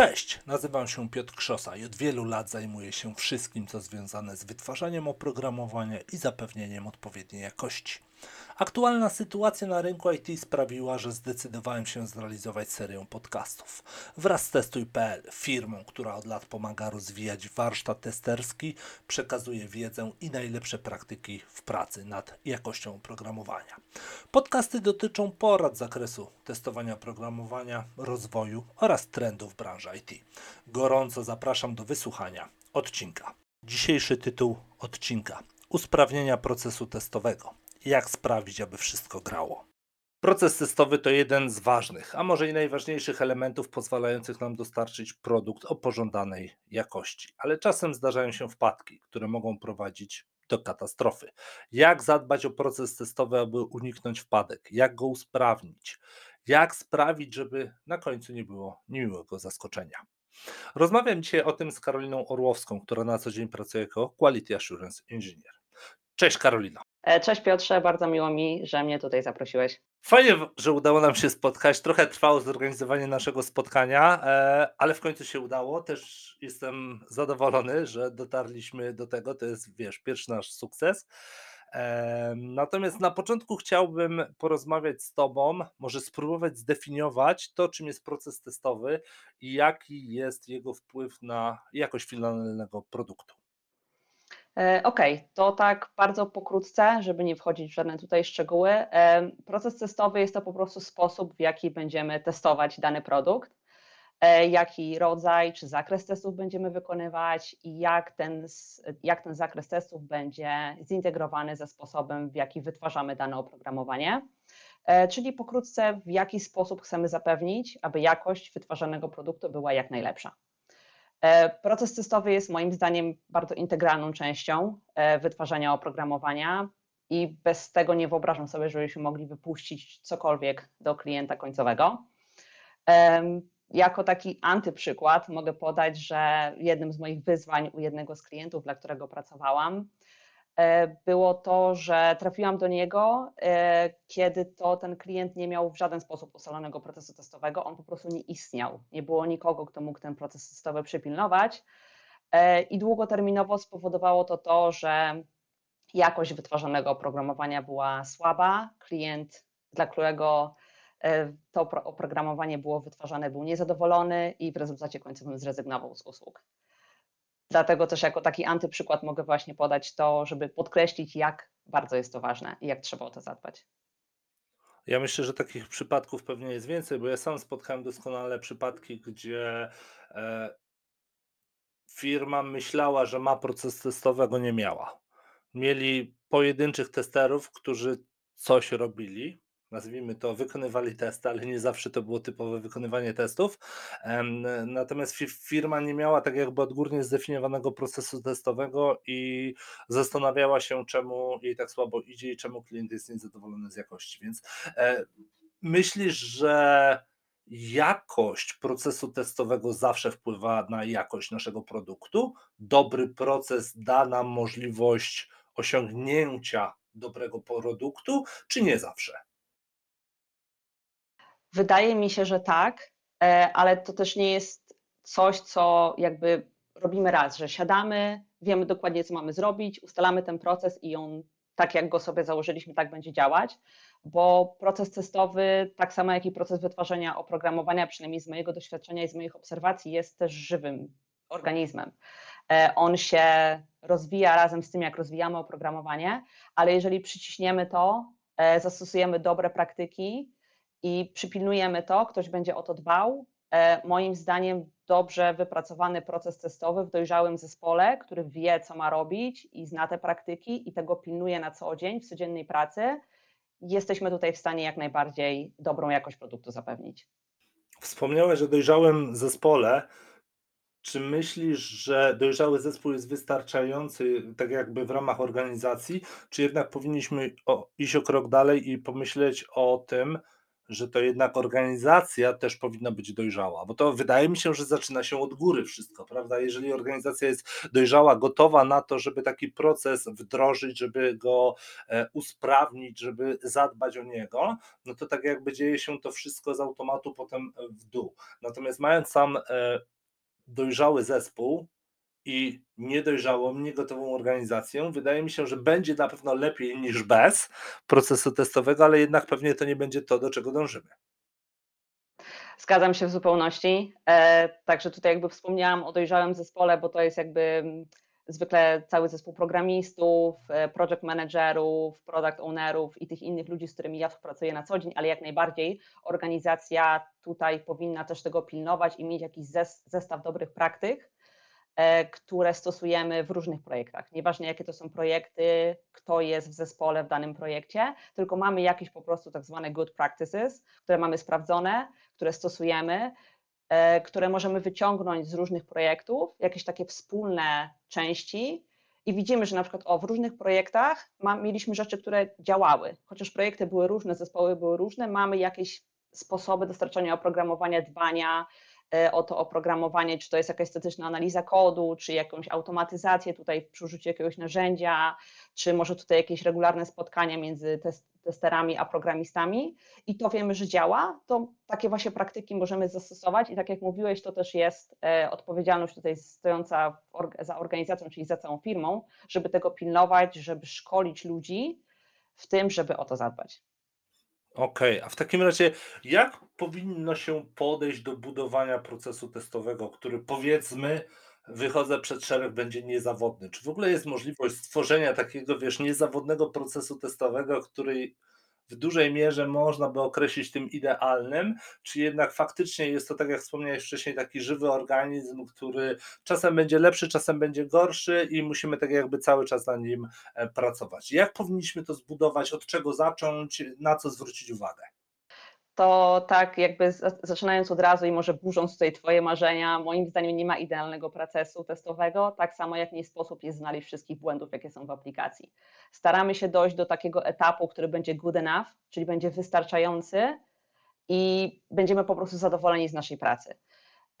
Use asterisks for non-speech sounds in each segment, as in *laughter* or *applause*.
Cześć, nazywam się Piotr Krzosa i od wielu lat zajmuję się wszystkim, co związane z wytwarzaniem oprogramowania i zapewnieniem odpowiedniej jakości. Aktualna sytuacja na rynku IT sprawiła, że zdecydowałem się zrealizować serię podcastów. Wraz z Testuj.pl, firmą, która od lat pomaga rozwijać warsztat testerski, przekazuje wiedzę i najlepsze praktyki w pracy nad jakością oprogramowania. Podcasty dotyczą porad z zakresu testowania oprogramowania, rozwoju oraz trendów branży IT. Gorąco zapraszam do wysłuchania odcinka. Dzisiejszy tytuł odcinka: Usprawnienia procesu testowego jak sprawić, aby wszystko grało. Proces testowy to jeden z ważnych, a może i najważniejszych elementów pozwalających nam dostarczyć produkt o pożądanej jakości, ale czasem zdarzają się wpadki, które mogą prowadzić do katastrofy. Jak zadbać o proces testowy, aby uniknąć wpadek? Jak go usprawnić? Jak sprawić, żeby na końcu nie było niemiłego zaskoczenia? Rozmawiam dzisiaj o tym z Karoliną Orłowską, która na co dzień pracuje jako Quality Assurance Engineer. Cześć Karolina. E, cześć Piotrze, bardzo miło mi, że mnie tutaj zaprosiłeś. Fajnie, że udało nam się spotkać. Trochę trwało zorganizowanie naszego spotkania, e, ale w końcu się udało. Też jestem zadowolony, że dotarliśmy do tego. To jest, wiesz, pierwszy nasz sukces. E, natomiast na początku chciałbym porozmawiać z Tobą, może spróbować zdefiniować to, czym jest proces testowy i jaki jest jego wpływ na jakość finalnego produktu. E, okej, okay, to tak bardzo pokrótce, żeby nie wchodzić w żadne tutaj szczegóły. E, proces testowy jest to po prostu sposób, w jaki będziemy testować dany produkt, e, jaki rodzaj czy zakres testów będziemy wykonywać i jak ten, jak ten zakres testów będzie zintegrowany ze sposobem, w jaki wytwarzamy dane oprogramowanie. Czyli pokrótce, w jaki sposób chcemy zapewnić, aby jakość wytwarzanego produktu była jak najlepsza. E, proces testowy jest moim zdaniem bardzo integralną częścią e, wytwarzania oprogramowania i bez tego nie wyobrażam sobie, żebyśmy mogli wypuścić cokolwiek do klienta końcowego. Jako taki antyprzykład mogę podać, że jednym z moich wyzwań u jednego z klientów, dla którego pracowałam, E, było to, że trafiłam do niego, e, kiedy to ten klient nie miał w żaden sposób ustalonego procesu testowego, on po prostu nie istniał. Nie było nikogo, kto mógł ten proces testowy przypilnować. E, I długoterminowo spowodowało to to, że jakość wytwarzanego oprogramowania była słaba. Klient, dla którego to oprogramowanie było wytwarzane, był niezadowolony i w rezultacie końcowym zrezygnował z usług. Dlatego też jako taki antyprzykład mogę właśnie podać to, żeby podkreślić, jak bardzo jest to ważne i jak trzeba o to zadbać. Ja myślę, że takich przypadków pewnie jest więcej, bo ja sam spotkałem doskonale przypadki, gdzie e, firma myślała, że ma proces testowego, nie miała. Mieli pojedynczych testerów, którzy coś robili, nazwijmy to, wykonywali testy, ale nie zawsze to było typowe wykonywanie testów. Natomiast firma nie miała tak jakby odgórnie zdefiniowanego procesu testowego i zastanawiała się, czemu jej tak słabo idzie i czemu klient jest niezadowolony z jakości. Więc e, myślisz, że jakość procesu testowego zawsze wpływa na jakość naszego produktu. Dobry proces da nam możliwość osiągnięcia dobrego produktu, czy nie zawsze? Wydaje mi się, że tak, e, ale to też nie jest coś, co jakby robimy raz, że siadamy, wiemy dokładnie, co mamy zrobić, ustalamy ten proces i on tak, jak go sobie założyliśmy, tak będzie działać, bo proces testowy, tak samo jak i proces wytwarzania oprogramowania, przynajmniej z mojego doświadczenia i z moich obserwacji, jest też żywym organizmem. E, on się rozwija razem z tym, jak rozwijamy oprogramowanie, ale jeżeli przyciśniemy to, e, zastosujemy dobre praktyki, i przypilnujemy to, ktoś będzie o to dbał. E, moim zdaniem dobrze wypracowany proces testowy w dojrzałym zespole, który wie, co ma robić i zna te praktyki i tego pilnuje na co dzień w codziennej pracy, jesteśmy tutaj w stanie jak najbardziej dobrą jakość produktu zapewnić. Wspomniałeś że dojrzałym zespole. Czy myślisz, że dojrzały zespół jest wystarczający, tak jakby w ramach organizacji, czy jednak powinniśmy iść o krok dalej i pomyśleć o tym, że to jednak organizacja też powinna być dojrzała, bo to wydaje mi się, że zaczyna się od góry wszystko, prawda? Jeżeli organizacja jest dojrzała, gotowa na to, żeby taki proces wdrożyć, żeby go e, usprawnić, żeby zadbać o niego, no to tak jakby dzieje się to wszystko z automatu potem w dół. Natomiast mając sam e, dojrzały zespół, i niedojrzałą, niegotową organizacją. Wydaje mi się, że będzie na pewno lepiej niż bez procesu testowego, ale jednak pewnie to nie będzie to, do czego dążymy. Zgadzam się w zupełności. E, także tutaj jakby wspomniałam o dojrzałym zespole, bo to jest jakby mm, zwykle cały zespół programistów, e, project managerów, product ownerów i tych innych ludzi, z którymi ja współpracuję na co dzień, ale jak najbardziej organizacja tutaj powinna też tego pilnować i mieć jakiś zestaw dobrych praktyk, które stosujemy w różnych projektach. Nieważne jakie to są projekty, kto jest w zespole w danym projekcie, tylko mamy jakieś po prostu tak zwane good practices, które mamy sprawdzone, które stosujemy, e, które możemy wyciągnąć z różnych projektów, jakieś takie wspólne części i widzimy, że na przykład o, w różnych projektach mieliśmy rzeczy, które działały. Chociaż projekty były różne, zespoły były różne, mamy jakieś sposoby dostarczania oprogramowania, dbania, E, o to oprogramowanie, czy to jest jakaś statyczna analiza kodu, czy jakąś automatyzację tutaj przy użyciu jakiegoś narzędzia, czy może tutaj jakieś regularne spotkania między test, testerami a programistami. I to wiemy, że działa, to takie właśnie praktyki możemy zastosować. I tak jak mówiłeś, to też jest e, odpowiedzialność tutaj stojąca za organizacją, czyli za całą firmą, żeby tego pilnować, żeby szkolić ludzi w tym, żeby o to zadbać. Okej, a w takim razie jak powinno się podejść do budowania procesu testowego, który powiedzmy, wychodzę przed szereg, będzie niezawodny? Czy w ogóle jest możliwość stworzenia takiego, wiesz, niezawodnego procesu testowego, który w dużej mierze można by określić tym idealnym, czy jednak faktycznie jest to, tak jak wspomniałeś wcześniej, taki żywy organizm, który czasem będzie lepszy, czasem będzie gorszy i musimy tak jakby cały czas na nim e, pracować. Jak powinniśmy to zbudować, od czego zacząć, na co zwrócić uwagę? To tak jakby zaczynając od razu i może burząc tutaj Twoje marzenia, moim zdaniem nie ma idealnego procesu testowego, tak samo jak nie sposób jest znaleźć wszystkich błędów, jakie są w aplikacji. Staramy się dojść do takiego etapu, który będzie good enough, czyli będzie wystarczający i będziemy po prostu zadowoleni z naszej pracy.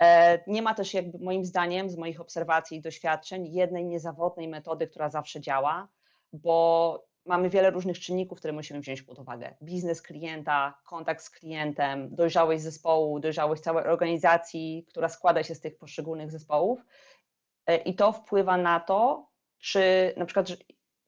E, nie ma też jakby moim zdaniem, z moich obserwacji i doświadczeń, jednej niezawodnej metody, która zawsze działa, bo mamy wiele różnych czynników, które musimy wziąć pod uwagę. Biznes klienta, kontakt z klientem, dojrzałość zespołu, dojrzałość całej organizacji, która składa się z tych poszczególnych zespołów. E, I to wpływa na to, czy na przykład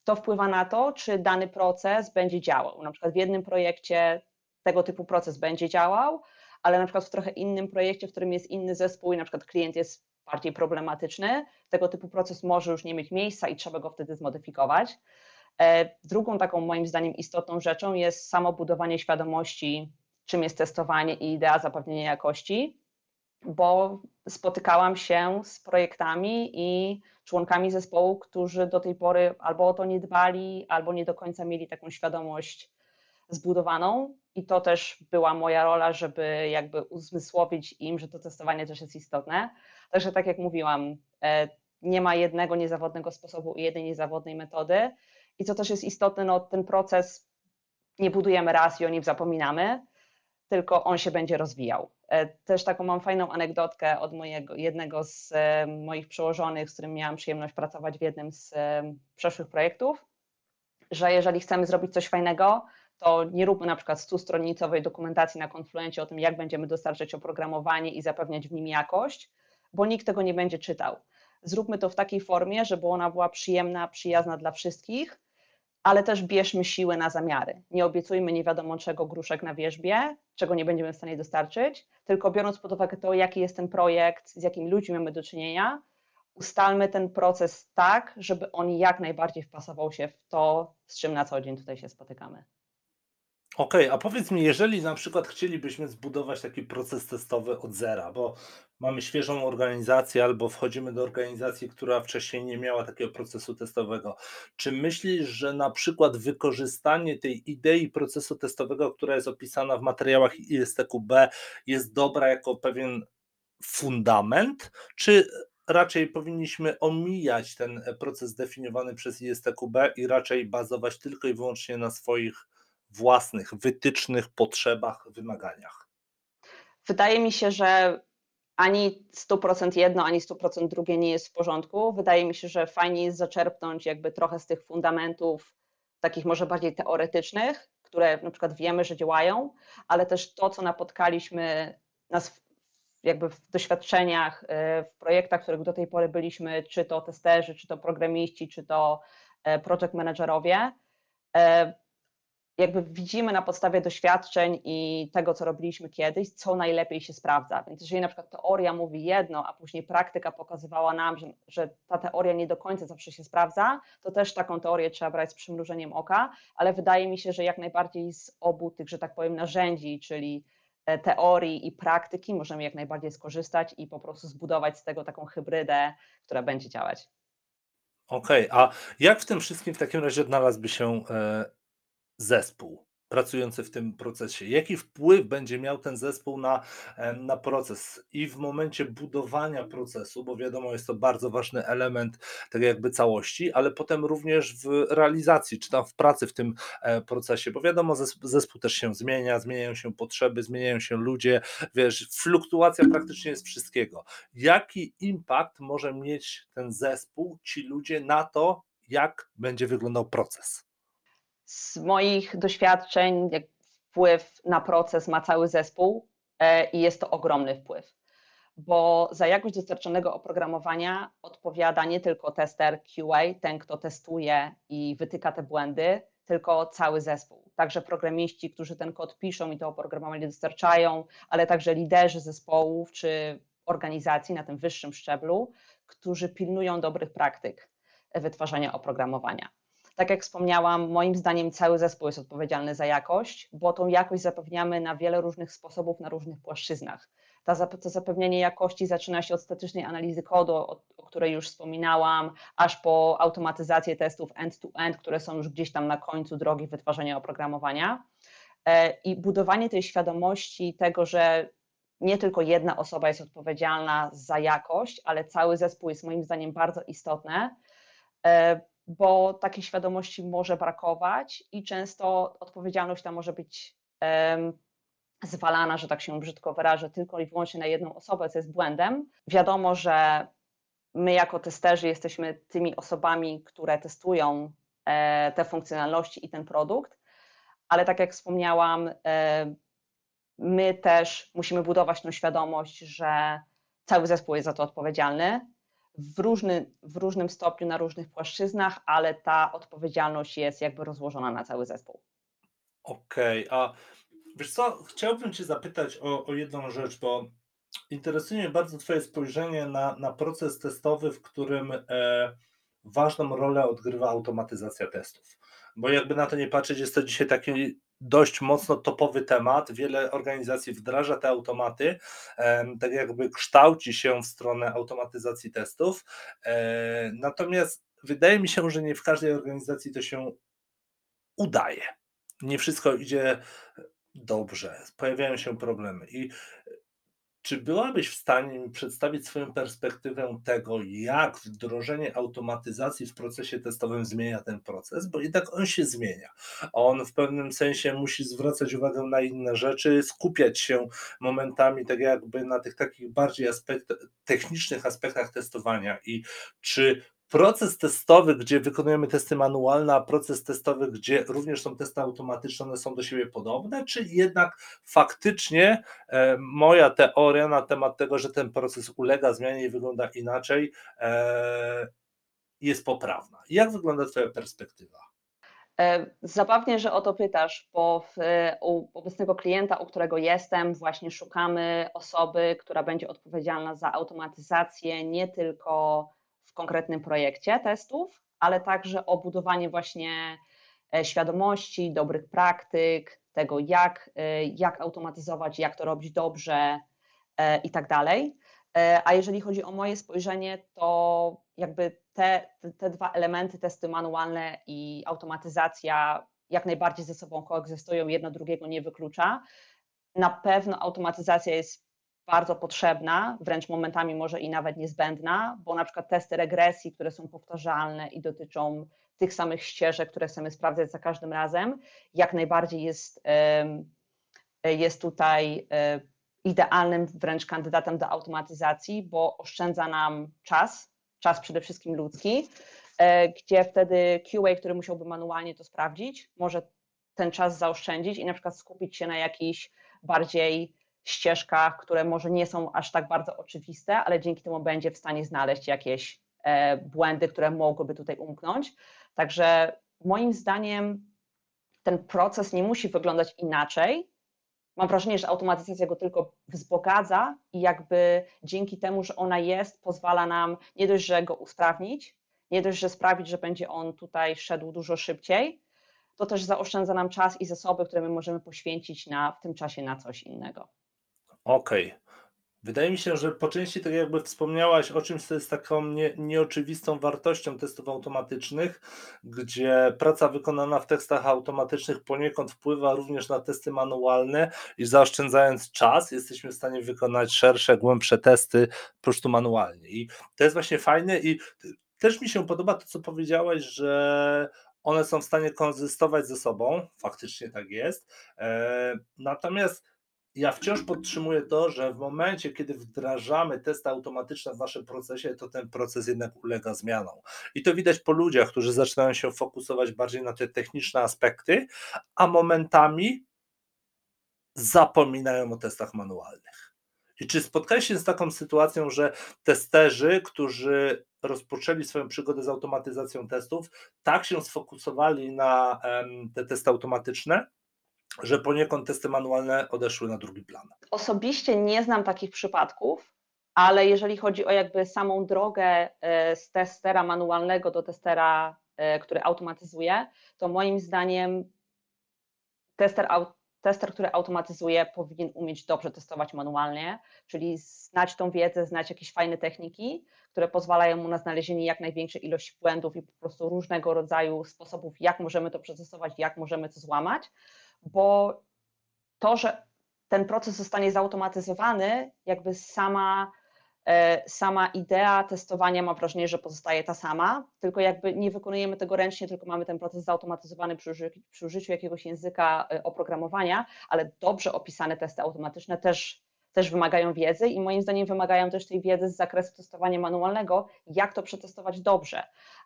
to wpływa na to, czy dany proces będzie działał. Na przykład w jednym projekcie tego typu proces będzie działał, ale na przykład w trochę innym projekcie, w którym jest inny zespół i na przykład klient jest bardziej problematyczny, tego typu proces może już nie mieć miejsca i trzeba go wtedy zmodyfikować. E, drugą taką moim zdaniem istotną rzeczą jest samo budowanie świadomości, czym jest testowanie i idea zapewnienia jakości, bo spotykałam się z projektami i członkami zespołu, którzy do tej pory albo o to nie dbali, albo nie do końca mieli taką świadomość zbudowaną. I to też była moja rola, żeby jakby uzmysłowić im, że to testowanie też jest istotne. Także tak jak mówiłam, e, nie ma jednego niezawodnego sposobu i jednej niezawodnej metody. I co też jest istotne, no, ten proces nie budujemy raz i o nim zapominamy, tylko on się będzie rozwijał. E, też taką mam fajną anegdotkę od mojego, jednego z e, moich przełożonych, z którym miałam przyjemność pracować w jednym z e, przeszłych projektów, że jeżeli chcemy zrobić coś fajnego, to nie róbmy na przykład stustronicowej dokumentacji na Confluencie o tym, jak będziemy dostarczać oprogramowanie i zapewniać w nim jakość, bo nikt tego nie będzie czytał. Zróbmy to w takiej formie, żeby ona była przyjemna, przyjazna dla wszystkich, ale też bierzmy siłę na zamiary. Nie obiecujmy nie wiadomo czego gruszek na wierzbie, czego nie będziemy w stanie dostarczyć, tylko biorąc pod uwagę to, jaki jest ten projekt, z jakimi ludźmi mamy do czynienia, ustalmy ten proces tak, żeby on jak najbardziej wpasował się w to, z czym na co dzień tutaj się spotykamy. Okej, a powiedz mi, jeżeli na przykład chcielibyśmy zbudować taki proces testowy od zera, bo mamy świeżą organizację albo wchodzimy do organizacji, która wcześniej nie miała takiego procesu testowego. Czy myślisz, że na przykład wykorzystanie tej idei procesu testowego, która jest opisana w materiałach ISTQB, jest dobra jako pewien fundament, czy raczej powinniśmy omijać ten proces definiowany przez ISTQB i raczej bazować tylko i wyłącznie na swoich własnych wytycznych, potrzebach, wymaganiach? Wydaje mi się, że ani 100% jedno, ani 100% drugie nie jest w porządku. Wydaje mi się, że fajnie jest zaczerpnąć jakby trochę z tych fundamentów, takich może bardziej teoretycznych, które na przykład wiemy, że działają, ale też to, co napotkaliśmy nas jakby w doświadczeniach, y, w projektach, w których do tej pory byliśmy, czy to testerzy, czy to programiści, czy to e, project managerowie, e, jakby widzimy na podstawie doświadczeń i tego, co robiliśmy kiedyś, co najlepiej się sprawdza. Więc jeżeli na przykład teoria mówi jedno, a później praktyka pokazywała nam, że, że, ta teoria nie do końca zawsze się sprawdza, to też taką teorię trzeba brać z przymrużeniem oka, ale wydaje mi się, że jak najbardziej z obu tych, że tak powiem, narzędzi, czyli e, teorii i praktyki możemy jak najbardziej skorzystać i po prostu zbudować z tego taką hybrydę, która będzie działać. Okej, okay, a jak w tym wszystkim w takim razie odnalazłby się e, zespół pracujący w tym procesie? Jaki wpływ będzie miał ten zespół na, na proces i w momencie budowania procesu, bo wiadomo, jest to bardzo ważny element tak jakby całości, ale potem również w realizacji, czy tam w pracy w tym e, procesie, bo wiadomo, zespół, zespół też się zmienia, zmieniają się potrzeby, zmieniają się ludzie, wiesz, fluktuacja praktycznie jest wszystkiego. Jaki impact może mieć ten zespół, ci ludzie na to, jak będzie wyglądał proces? Z moich doświadczeń wpływ na proces ma cały zespół e, i jest to ogromny wpływ, bo za jakość dostarczonego oprogramowania odpowiada nie tylko tester QA, ten kto testuje i wytyka te błędy, tylko cały zespół. Także programiści, którzy ten kod piszą i to oprogramowanie dostarczają, ale także liderzy zespołów czy organizacji na tym wyższym szczeblu, którzy pilnują dobrych praktyk wytwarzania oprogramowania. Tak jak wspomniałam, moim zdaniem cały zespół jest odpowiedzialny za jakość, bo tą jakość zapewniamy na wiele różnych sposobów, na różnych płaszczyznach. Ta, to zapewnienie jakości zaczyna się od statycznej analizy kodu, o, o której już wspominałam, aż po automatyzację testów end-to-end, które są już gdzieś tam na końcu drogi wytwarzania oprogramowania. E, I budowanie tej świadomości tego, że nie tylko jedna osoba jest odpowiedzialna za jakość, ale cały zespół jest moim zdaniem bardzo istotne, e, bo takiej świadomości może brakować i często odpowiedzialność ta może być um, zwalana, że tak się brzydko wyrażę, tylko i wyłącznie na jedną osobę, co jest błędem. Wiadomo, że my jako testerzy jesteśmy tymi osobami, które testują e, te funkcjonalności i ten produkt, ale tak jak wspomniałam, e, my też musimy budować tą świadomość, że cały zespół jest za to odpowiedzialny w, różny, w różnym stopniu na różnych płaszczyznach, ale ta odpowiedzialność jest jakby rozłożona na cały zespół. Okej, okay, a wiesz co, chciałbym Cię zapytać o, o jedną rzecz, bo interesuje mnie bardzo Twoje spojrzenie na, na proces testowy, w którym e, ważną rolę odgrywa automatyzacja testów. Bo jakby na to nie patrzeć, jest to dzisiaj taki dość mocno topowy temat. Wiele organizacji wdraża te automaty, tak jakby kształci się w stronę automatyzacji testów. E, natomiast wydaje mi się, że nie w każdej organizacji to się udaje. Nie wszystko idzie dobrze, pojawiają się problemy. I czy byłabyś w stanie przedstawić swoją perspektywę tego, jak wdrożenie automatyzacji w procesie testowym zmienia ten proces? Bo jednak on się zmienia. On w pewnym sensie musi zwracać uwagę na inne rzeczy, skupiać się momentami tak jakby na tych takich bardziej aspekt, technicznych aspektach testowania. I czy proces testowy, gdzie wykonujemy testy manualne, a proces testowy, gdzie również są testy automatyczne, one są do siebie podobne, czy jednak faktycznie e, moja teoria na temat tego, że ten proces ulega zmianie i wygląda inaczej, e, jest poprawna. Jak wygląda Twoja perspektywa? E, zabawnie, że o to pytasz, bo w, u obecnego klienta, u którego jestem, właśnie szukamy osoby, która będzie odpowiedzialna za automatyzację nie tylko w konkretnym projekcie testów, ale także o budowanie właśnie e, świadomości, dobrych praktyk, tego jak, e, jak automatyzować, jak to robić dobrze e, i tak dalej. A jeżeli chodzi o moje spojrzenie, to jakby te, te dwa elementy, testy manualne i automatyzacja, jak najbardziej ze sobą koegzystują, jedno drugiego nie wyklucza. Na pewno automatyzacja jest bardzo potrzebna, wręcz momentami może i nawet niezbędna, bo na przykład testy regresji, które są powtarzalne i dotyczą tych samych ścieżek, które chcemy sprawdzać za każdym razem, jak najbardziej jest, jest tutaj e, idealnym wręcz kandydatem do automatyzacji, bo oszczędza nam czas, czas przede wszystkim ludzki, e, gdzie wtedy QA, który musiałby manualnie to sprawdzić, może ten czas zaoszczędzić i na przykład skupić się na jakichś bardziej ścieżkach, które może nie są aż tak bardzo oczywiste, ale dzięki temu będzie w stanie znaleźć jakieś e, błędy, które mogłyby tutaj umknąć. Także moim zdaniem ten proces nie musi wyglądać inaczej. Mam wrażenie, że automatyzacja go tylko wzbogaca i jakby dzięki temu, że ona jest, pozwala nam nie dość, że go usprawnić, nie dość, że sprawić, że będzie on tutaj szedł dużo szybciej, to też zaoszczędza nam czas i zasoby, które my możemy poświęcić na, w tym czasie na coś innego. Okej. Wydaje mi się, że po części tak jakby wspomniałaś o czymś, co jest taką nie, nieoczywistą wartością testów automatycznych, gdzie praca wykonana w testach automatycznych poniekąd wpływa również na testy manualne i zaoszczędzając czas, jesteśmy w stanie wykonać szersze, głębsze testy po prostu manualnie. I to jest właśnie fajne i też mi się podoba to, co powiedziałaś, że one są w stanie konzystować ze sobą. Faktycznie tak jest. E, natomiast ja wciąż podtrzymuję to, że w momencie, kiedy wdrażamy testy automatyczne w naszym procesie, to ten proces jednak ulega zmianom. I to widać po ludziach, którzy zaczynają się fokusować bardziej na te techniczne aspekty, a momentami zapominają o testach manualnych. I czy spotkałeś się z taką sytuacją, że testerzy, którzy rozpoczęli swoją przygodę z automatyzacją testów, tak się sfokusowali na te testy automatyczne, że poniekąd testy manualne odeszły na drugi plan. Osobiście nie znam takich przypadków, ale jeżeli chodzi o jakby samą drogę e, z testera manualnego do testera, e, który automatyzuje, to moim zdaniem tester, tester, który automatyzuje, powinien umieć dobrze testować manualnie, czyli znać tą wiedzę, znać jakieś fajne techniki, które pozwalają mu na znalezienie jak największej ilości błędów i po prostu różnego rodzaju sposobów, jak możemy to przetestować, jak możemy to złamać, bo to, że ten proces zostanie zautomatyzowany, jakby sama, e, sama idea testowania mam wrażenie, że pozostaje ta sama, tylko jakby nie wykonujemy tego ręcznie, tylko mamy ten proces zautomatyzowany przy, uży, przy użyciu jakiegoś języka e, oprogramowania, ale dobrze opisane testy automatyczne też, też wymagają wiedzy i moim zdaniem wymagają też tej wiedzy z zakresu testowania manualnego, jak to przetestować dobrze,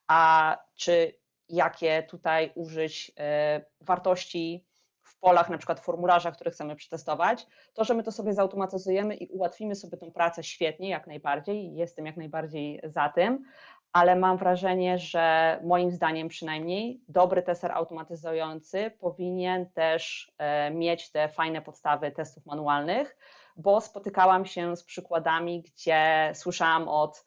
a czy jakie tutaj użyć e, wartości w polach, na przykład formularza, które chcemy przetestować, to, że my to sobie zautomatyzujemy i ułatwimy sobie tą pracę świetnie, jak najbardziej, jestem jak najbardziej za tym, ale mam wrażenie, że moim zdaniem przynajmniej dobry tester automatyzujący powinien też e, mieć te fajne podstawy testów manualnych, bo spotykałam się z przykładami, gdzie słyszałam od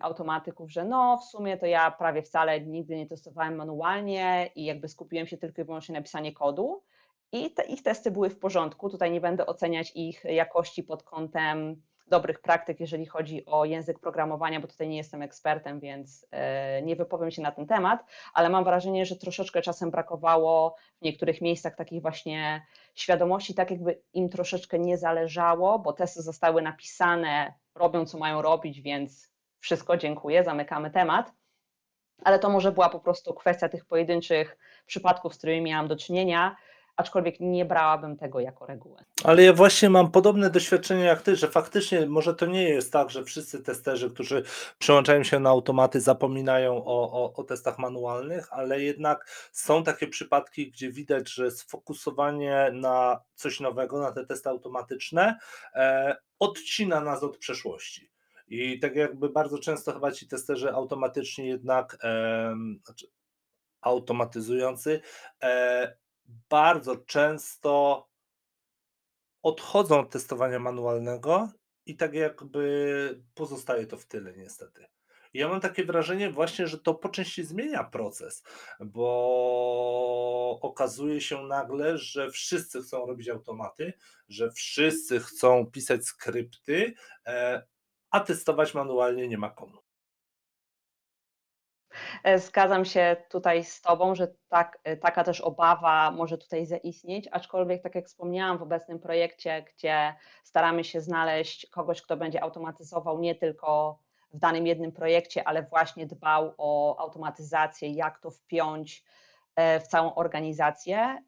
automatyków, że no w sumie to ja prawie wcale nigdy nie testowałem manualnie i jakby skupiłem się tylko i wyłącznie na pisaniu kodu i te ich testy były w porządku. Tutaj nie będę oceniać ich jakości pod kątem dobrych praktyk, jeżeli chodzi o język programowania, bo tutaj nie jestem ekspertem, więc e, nie wypowiem się na ten temat, ale mam wrażenie, że troszeczkę czasem brakowało w niektórych miejscach takich właśnie świadomości, tak jakby im troszeczkę nie zależało, bo testy zostały napisane, robią co mają robić, więc wszystko, dziękuję, zamykamy temat. Ale to może była po prostu kwestia tych pojedynczych przypadków, z którymi miałam do czynienia, aczkolwiek nie brałabym tego jako regułę. Ale ja właśnie mam podobne doświadczenie jak ty, że faktycznie może to nie jest tak, że wszyscy testerzy, którzy przyłączają się na automaty, zapominają o, o, o testach manualnych, ale jednak są takie przypadki, gdzie widać, że sfokusowanie na coś nowego, na te testy automatyczne, e, odcina nas od przeszłości. I tak jakby bardzo często chyba ci testerzy automatyczni jednak, e, znaczy automatyzujący, e, bardzo często odchodzą od testowania manualnego i tak jakby pozostaje to w tyle niestety. Ja mam takie wrażenie właśnie, że to po części zmienia proces, bo okazuje się nagle, że wszyscy chcą robić automaty, że wszyscy chcą pisać skrypty, e, a testować manualnie nie ma komu. E, Zgadzam się tutaj z Tobą, że tak, e, taka też obawa może tutaj zaistnieć, aczkolwiek, tak jak wspomniałam, w obecnym projekcie, gdzie staramy się znaleźć kogoś, kto będzie automatyzował nie tylko w danym jednym projekcie, ale właśnie dbał o automatyzację, jak to wpiąć e, w całą organizację.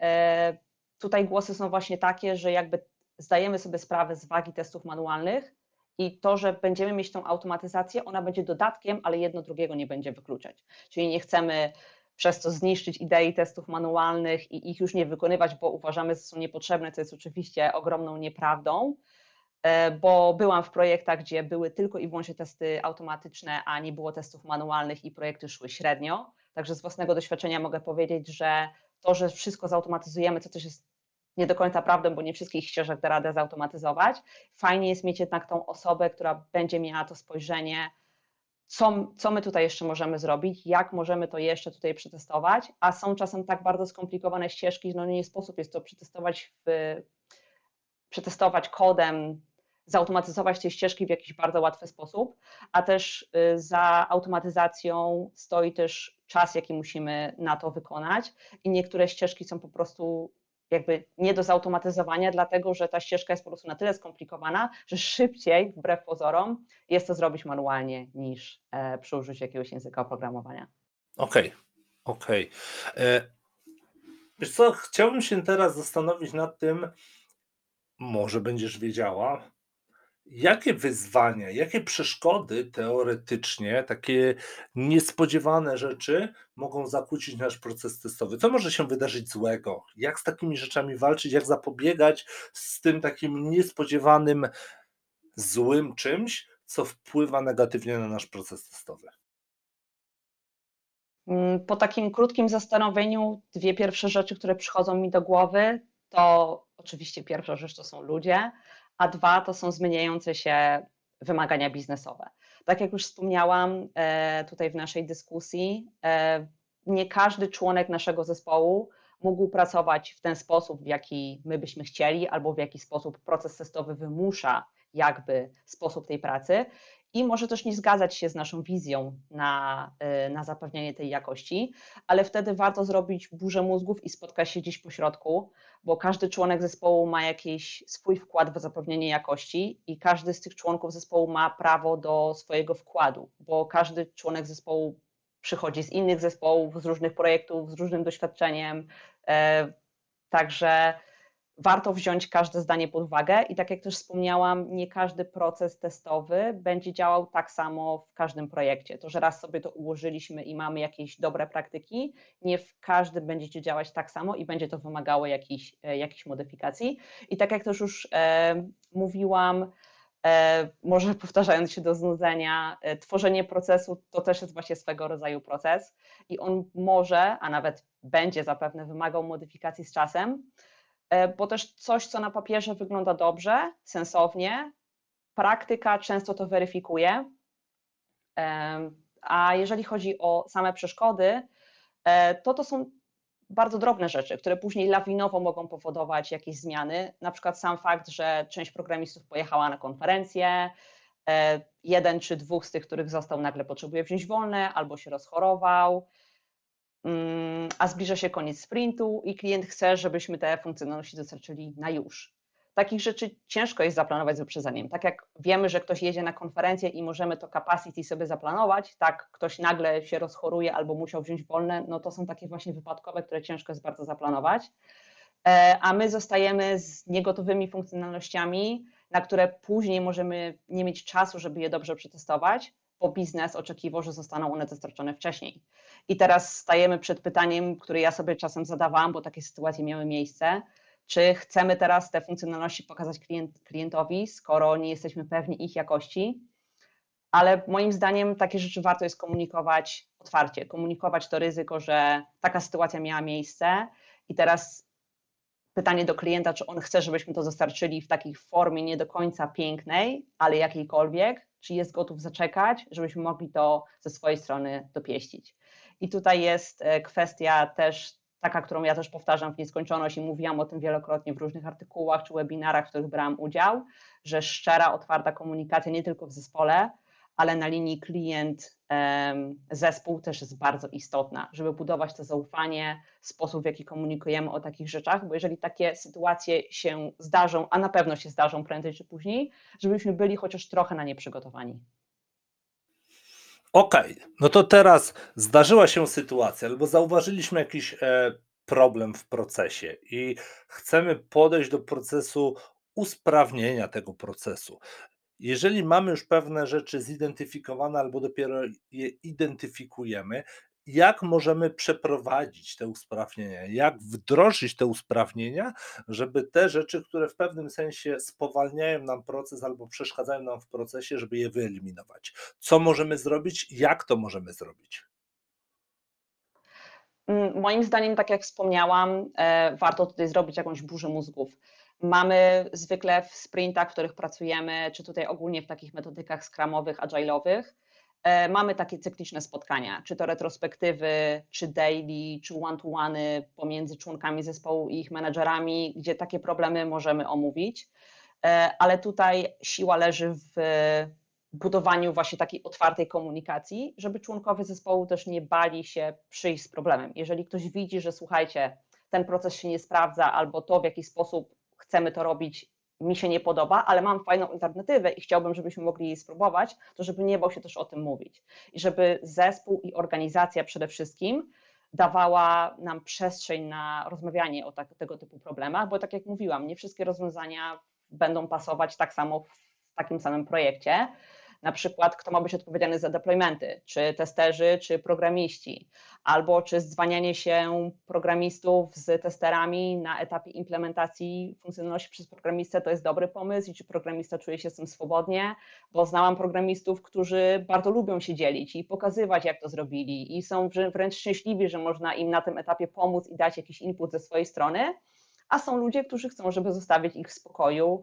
Tutaj głosy są właśnie takie, że jakby zdajemy sobie sprawę z wagi testów manualnych i to, że będziemy mieć tą automatyzację, ona będzie dodatkiem, ale jedno drugiego nie będzie wykluczać. Czyli nie chcemy przez to zniszczyć idei testów manualnych i ich już nie wykonywać, bo uważamy, że są niepotrzebne, co jest oczywiście ogromną nieprawdą, e, bo byłam w projektach, gdzie były tylko i wyłącznie testy automatyczne, a nie było testów manualnych i projekty szły średnio. Także z własnego doświadczenia mogę powiedzieć, że to, że wszystko zautomatyzujemy, co też jest nie do końca prawdą, bo nie wszystkich ścieżek da radę zautomatyzować. Fajnie jest mieć jednak tą osobę, która będzie miała to spojrzenie, co, co my tutaj jeszcze możemy zrobić, jak możemy to jeszcze tutaj przetestować, a są czasem tak bardzo skomplikowane ścieżki, że no nie sposób jest to przetestować, w, przetestować kodem, zautomatyzować te ścieżki w jakiś bardzo łatwy sposób, a też y, za automatyzacją stoi też czas, jaki musimy na to wykonać i niektóre ścieżki są po prostu jakby nie do zautomatyzowania, dlatego że ta ścieżka jest po prostu na tyle skomplikowana, że szybciej, wbrew pozorom, jest to zrobić manualnie niż e, przy użyciu jakiegoś języka oprogramowania. Okej, okej. E, Wiesz co, chciałbym się teraz zastanowić nad tym, może będziesz wiedziała, jakie wyzwania, jakie przeszkody teoretycznie, takie niespodziewane rzeczy mogą zakłócić nasz proces testowy? Co może się wydarzyć złego? Jak z takimi rzeczami walczyć? Jak zapobiegać z tym takim niespodziewanym złym czymś, co wpływa negatywnie na nasz proces testowy? Mm, Po takim krótkim zastanowieniu, dwie pierwsze rzeczy, które przychodzą mi do głowy, to oczywiście pierwsza rzecz to są ludzie, a dwa to są zmieniające się wymagania biznesowe. Tak jak już wspomniałam e, tutaj w naszej dyskusji, e, nie każdy członek naszego zespołu mógł pracować w ten sposób, w jaki my byśmy chcieli, albo w jaki sposób proces testowy wymusza jakby sposób tej pracy i może też nie zgadzać się z naszą wizją na, y, na zapewnienie tej jakości, ale wtedy warto zrobić burzę mózgów i spotkać się gdzieś po środku, bo każdy członek zespołu ma jakiś swój wkład w zapewnienie jakości i każdy z tych członków zespołu ma prawo do swojego wkładu, bo każdy członek zespołu przychodzi z innych zespołów, z różnych projektów, z różnym doświadczeniem. e, Także warto wziąć każde zdanie pod uwagę i tak jak też wspomniałam, nie każdy proces testowy będzie działał tak samo w każdym projekcie. To, że raz sobie to ułożyliśmy i mamy jakieś dobre praktyki, nie w każdym będzie działać tak samo i będzie to wymagało jakichś, e, jakichś modyfikacji. I tak jak też już e, mówiłam, e, może *laughs* powtarzając się do znudzenia, e, tworzenie procesu to też jest właśnie swego rodzaju proces i on może, a nawet będzie zapewne wymagał modyfikacji z czasem, bo też coś, co na papierze wygląda dobrze, sensownie, praktyka często to weryfikuje. Em, A jeżeli chodzi o same przeszkody, e, to to są bardzo drobne rzeczy, które później lawinowo mogą powodować jakieś zmiany. Na przykład sam fakt, że część programistów pojechała na konferencję, e, jeden czy dwóch z tych, których został, nagle potrzebuje wziąć wolne albo się rozchorował a zbliża się koniec sprintu i klient chce, żebyśmy te funkcjonalności dostarczyli na już. Takich rzeczy ciężko jest zaplanować z wyprzedzeniem. Tak jak wiemy, że ktoś jedzie na konferencję i możemy to capacity sobie zaplanować, tak ktoś nagle się rozchoruje albo musiał wziąć wolne, no to są takie właśnie wypadkowe, które ciężko jest bardzo zaplanować. E, A my zostajemy z niegotowymi funkcjonalnościami, na które później możemy nie mieć czasu, żeby je dobrze przetestować, bo biznes oczekiwał, że zostaną one dostarczone wcześniej. I teraz stajemy przed pytaniem, które ja sobie czasem zadawałam, bo takie sytuacje miały miejsce. Czy chcemy teraz te funkcjonalności pokazać klient, klientowi, skoro nie jesteśmy pewni ich jakości? Ale moim zdaniem takie rzeczy warto jest komunikować otwarcie, komunikować to ryzyko, że taka sytuacja miała miejsce i teraz pytanie do klienta, czy on chce, żebyśmy to dostarczyli w takiej formie nie do końca pięknej, ale jakiejkolwiek, czy jest gotów zaczekać, żebyśmy mogli to ze swojej strony dopieścić. I tutaj jest e, kwestia też taka, którą ja też powtarzam w nieskończoność i mówiłam o tym wielokrotnie w różnych artykułach czy webinarach, w których brałam udział, że szczera, otwarta komunikacja nie tylko w zespole, ale na linii klient, em, zespół też jest bardzo istotna, żeby budować to zaufanie, sposób w jaki komunikujemy o takich rzeczach, bo jeżeli takie sytuacje się zdarzą, a na pewno się zdarzą prędzej czy później, żebyśmy byli chociaż trochę na nie przygotowani. Okej, no to teraz zdarzyła się sytuacja, albo zauważyliśmy jakiś e, problem w procesie i chcemy podejść do procesu usprawnienia tego procesu. Jeżeli mamy już pewne rzeczy zidentyfikowane, albo dopiero je identyfikujemy, jak możemy przeprowadzić te usprawnienia? Jak wdrożyć te usprawnienia, żeby te rzeczy, które w pewnym sensie spowalniają nam proces albo przeszkadzają nam w procesie, żeby je wyeliminować? Co możemy zrobić? Jak to możemy zrobić? Mm, Moim zdaniem, tak jak wspomniałam, e, warto tutaj zrobić jakąś burzę mózgów. Mamy zwykle w sprintach, w których pracujemy, czy tutaj ogólnie w takich metodykach skramowych, agile'owych, e, mamy takie cykliczne spotkania, czy to retrospektywy, czy daily, czy one-to-one pomiędzy członkami zespołu i ich menedżerami, gdzie takie problemy możemy omówić. E, Ale tutaj siła leży w budowaniu właśnie takiej otwartej komunikacji, żeby członkowie zespołu też nie bali się przyjść z problemem. Jeżeli ktoś widzi, że słuchajcie, ten proces się nie sprawdza, albo to w jaki sposób chcemy to robić, mi się nie podoba, ale mam fajną alternatywę i chciałbym, żebyśmy mogli jej spróbować, to żeby nie bał się też o tym mówić. I żeby zespół i organizacja przede wszystkim dawała nam przestrzeń na rozmawianie o tak, tego typu problemach, bo tak jak mówiłam, nie wszystkie rozwiązania będą pasować tak samo w takim samym projekcie. Na przykład, kto ma być odpowiedzialny za deploymenty, czy testerzy, czy programiści, albo czy zwanianie się programistów z testerami na etapie implementacji funkcjonalności przez programistę to jest dobry pomysł i czy programista czuje się z tym swobodnie, bo znałam programistów, którzy bardzo lubią się dzielić i pokazywać, jak to zrobili, i są wręcz szczęśliwi, że można im na tym etapie pomóc i dać jakiś input ze swojej strony, a są ludzie, którzy chcą, żeby zostawić ich w spokoju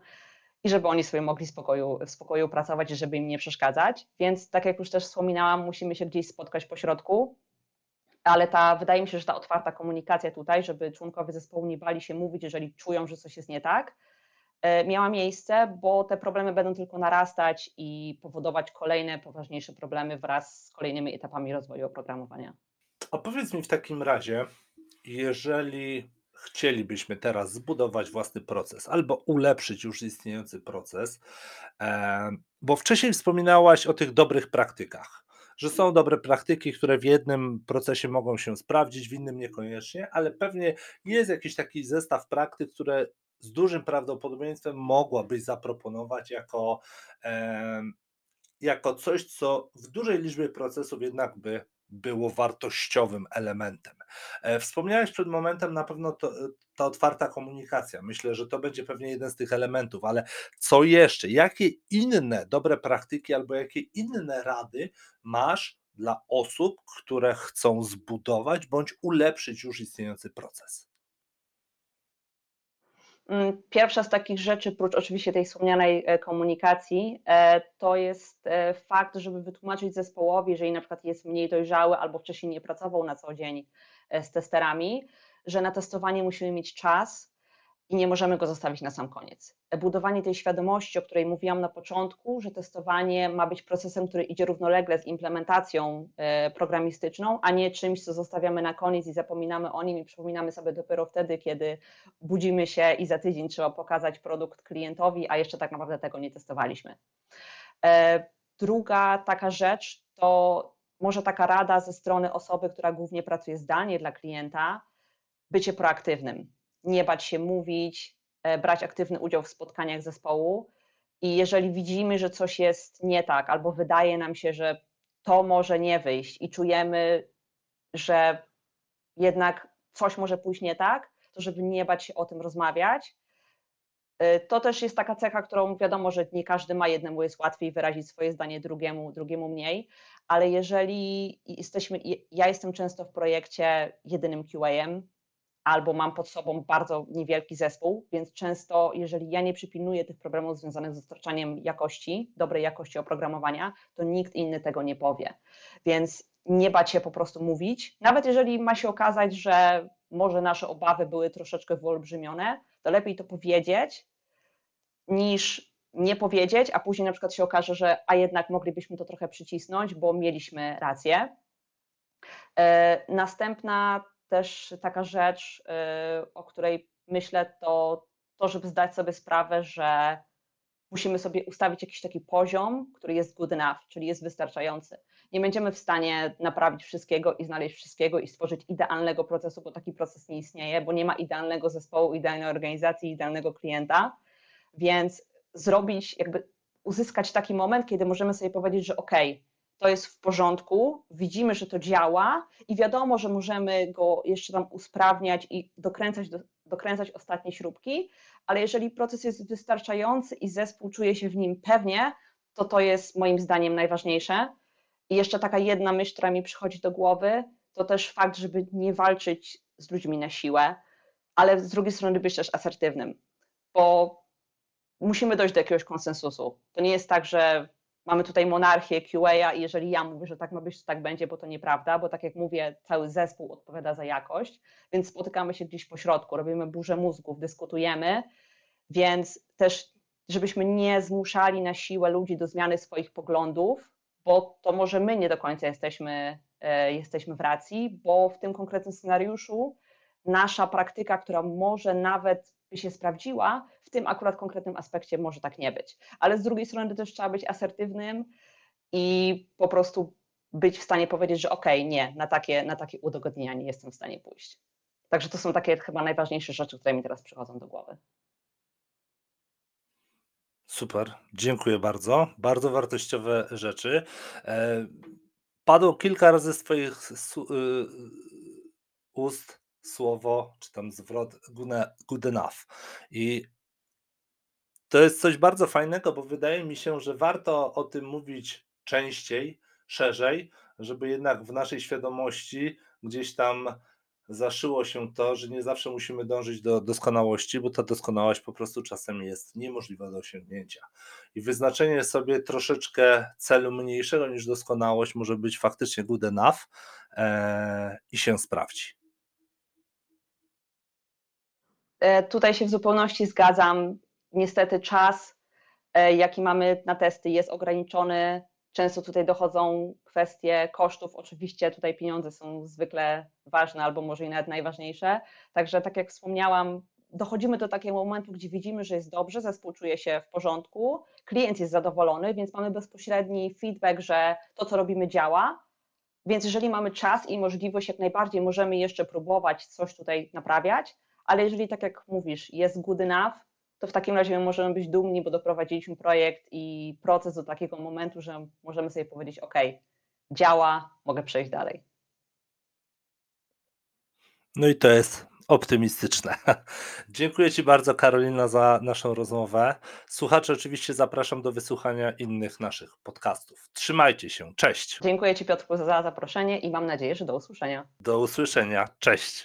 i żeby oni sobie mogli spokoju, w spokoju pracować i żeby im nie przeszkadzać. Więc tak jak już też wspominałam, musimy się gdzieś spotkać po środku, ale ta, wydaje mi się, że ta otwarta komunikacja tutaj, żeby członkowie zespołu nie bali się mówić, jeżeli czują, że coś jest nie tak, e, miała miejsce, bo te problemy będą tylko narastać i powodować kolejne, poważniejsze problemy wraz z kolejnymi etapami rozwoju oprogramowania. A powiedz mi w takim razie, jeżeli chcielibyśmy teraz zbudować własny proces albo ulepszyć już istniejący proces, e, bo wcześniej wspominałaś o tych dobrych praktykach, że są dobre praktyki, które w jednym procesie mogą się sprawdzić, w innym niekoniecznie, ale pewnie jest jakiś taki zestaw praktyk, które z dużym prawdopodobieństwem mogłabyś zaproponować jako, e, jako coś, co w dużej liczbie procesów jednak by było wartościowym elementem. E, Wspomniałeś przed momentem na pewno to, ta otwarta komunikacja. Myślę, że to będzie pewnie jeden z tych elementów, ale co jeszcze? Jakie inne dobre praktyki albo jakie inne rady masz dla osób, które chcą zbudować bądź ulepszyć już istniejący proces? Mm, Pierwsza z takich rzeczy, prócz oczywiście tej wspomnianej e, komunikacji, e, to jest e, fakt, żeby wytłumaczyć zespołowi, jeżeli na przykład jest mniej dojrzały albo wcześniej nie pracował na co dzień z testerami, że na testowanie musimy mieć czas, i nie możemy go zostawić na sam koniec. Budowanie tej świadomości, o której mówiłam na początku, że testowanie ma być procesem, który idzie równolegle z implementacją e, programistyczną, a nie czymś, co zostawiamy na koniec i zapominamy o nim i przypominamy sobie dopiero wtedy, kiedy budzimy się i za tydzień trzeba pokazać produkt klientowi, a jeszcze tak naprawdę tego nie testowaliśmy. E, druga taka rzecz to może taka rada ze strony osoby, która głównie pracuje zdalnie dla klienta, bycie proaktywnym nie bać się mówić, e, brać aktywny udział w spotkaniach zespołu. I jeżeli widzimy, że coś jest nie tak, albo wydaje nam się, że to może nie wyjść i czujemy, że jednak coś może pójść nie tak, to żeby nie bać się o tym rozmawiać. E, to też jest taka cecha, którą wiadomo, że nie każdy ma, jednemu jest łatwiej wyrazić swoje zdanie, drugiemu, drugiemu mniej, ale jeżeli jesteśmy, ja jestem często w projekcie jedynym QA-em, albo mam pod sobą bardzo niewielki zespół, więc często, jeżeli ja nie przypilnuję tych problemów związanych z dostarczaniem jakości, dobrej jakości oprogramowania, to nikt inny tego nie powie. Więc nie bać się po prostu mówić, nawet jeżeli ma się okazać, że może nasze obawy były troszeczkę wyolbrzymione, to lepiej to powiedzieć, niż nie powiedzieć, a później na przykład się okaże, że a jednak moglibyśmy to trochę przycisnąć, bo mieliśmy rację. E, Następna też taka rzecz, e, o której myślę, to to, żeby zdać sobie sprawę, że musimy sobie ustawić jakiś taki poziom, który jest good enough, czyli jest wystarczający. Nie będziemy w stanie naprawić wszystkiego i znaleźć wszystkiego i stworzyć idealnego procesu, bo taki proces nie istnieje, bo nie ma idealnego zespołu, idealnej organizacji, idealnego klienta. Więc zrobić, jakby uzyskać taki moment, kiedy możemy sobie powiedzieć, że OK, to jest w porządku, widzimy, że to działa i wiadomo, że możemy go jeszcze tam usprawniać i dokręcać, do, dokręcać ostatnie śrubki, ale jeżeli proces jest wystarczający i zespół czuje się w nim pewnie, to to jest moim zdaniem najważniejsze. I jeszcze taka jedna myśl, która mi przychodzi do głowy, to też fakt, żeby nie walczyć z ludźmi na siłę, ale z drugiej strony być też asertywnym, bo musimy dojść do jakiegoś konsensusu. To nie jest tak, że mamy tutaj monarchię QA i jeżeli ja mówię, że tak ma być, to tak będzie, bo to nieprawda, bo tak jak mówię, cały zespół odpowiada za jakość, więc spotykamy się gdzieś po środku, robimy burzę mózgów, dyskutujemy, więc też żebyśmy nie zmuszali na siłę ludzi do zmiany swoich poglądów, bo to może my nie do końca jesteśmy, e, jesteśmy w racji, bo w tym konkretnym scenariuszu nasza praktyka, która może nawet by się sprawdziła, w tym akurat konkretnym aspekcie może tak nie być. Ale z drugiej strony też trzeba być asertywnym i po prostu być w stanie powiedzieć, że okej, nie, na takie, na takie udogodnienia nie jestem w stanie pójść. Także to są takie chyba najważniejsze rzeczy, które mi teraz przychodzą do głowy. Super, dziękuję bardzo. Bardzo wartościowe rzeczy. E, Padło kilka razy z Twoich y, ust słowo, czy tam zwrot good enough. I to jest coś bardzo fajnego, bo wydaje mi się, że warto o tym mówić częściej, szerzej, żeby jednak w naszej świadomości gdzieś tam zaszyło się to, że nie zawsze musimy dążyć do doskonałości, bo ta doskonałość po prostu czasem jest niemożliwa do osiągnięcia. I wyznaczenie sobie troszeczkę celu mniejszego niż doskonałość może być faktycznie good enough e, i się sprawdzi. E, Tutaj się w zupełności zgadzam. Niestety czas, e, jaki mamy na testy, jest ograniczony. Często tutaj dochodzą kwestie kosztów. Oczywiście tutaj pieniądze są zwykle ważne, albo może i nawet najważniejsze. Także, tak jak wspomniałam, dochodzimy do takiego momentu, gdzie widzimy, że jest dobrze, zespół czuje się w porządku, klient jest zadowolony, więc mamy bezpośredni feedback, że to, co robimy, działa. Więc jeżeli mamy czas i możliwość, jak najbardziej możemy jeszcze próbować coś tutaj naprawiać, ale jeżeli tak jak mówisz, jest good enough, to w takim razie my możemy być dumni, bo doprowadziliśmy projekt i proces do takiego momentu, że możemy sobie powiedzieć: OK, działa, mogę przejść dalej. No i to jest optymistyczne. *laughs* Dziękuję Ci bardzo, Karolina, za naszą rozmowę. Słuchacze, oczywiście zapraszam do wysłuchania innych naszych podcastów. Trzymajcie się. Cześć. Dziękuję Ci, Piotrku, za zaproszenie i mam nadzieję, że do usłyszenia. Do usłyszenia. Cześć.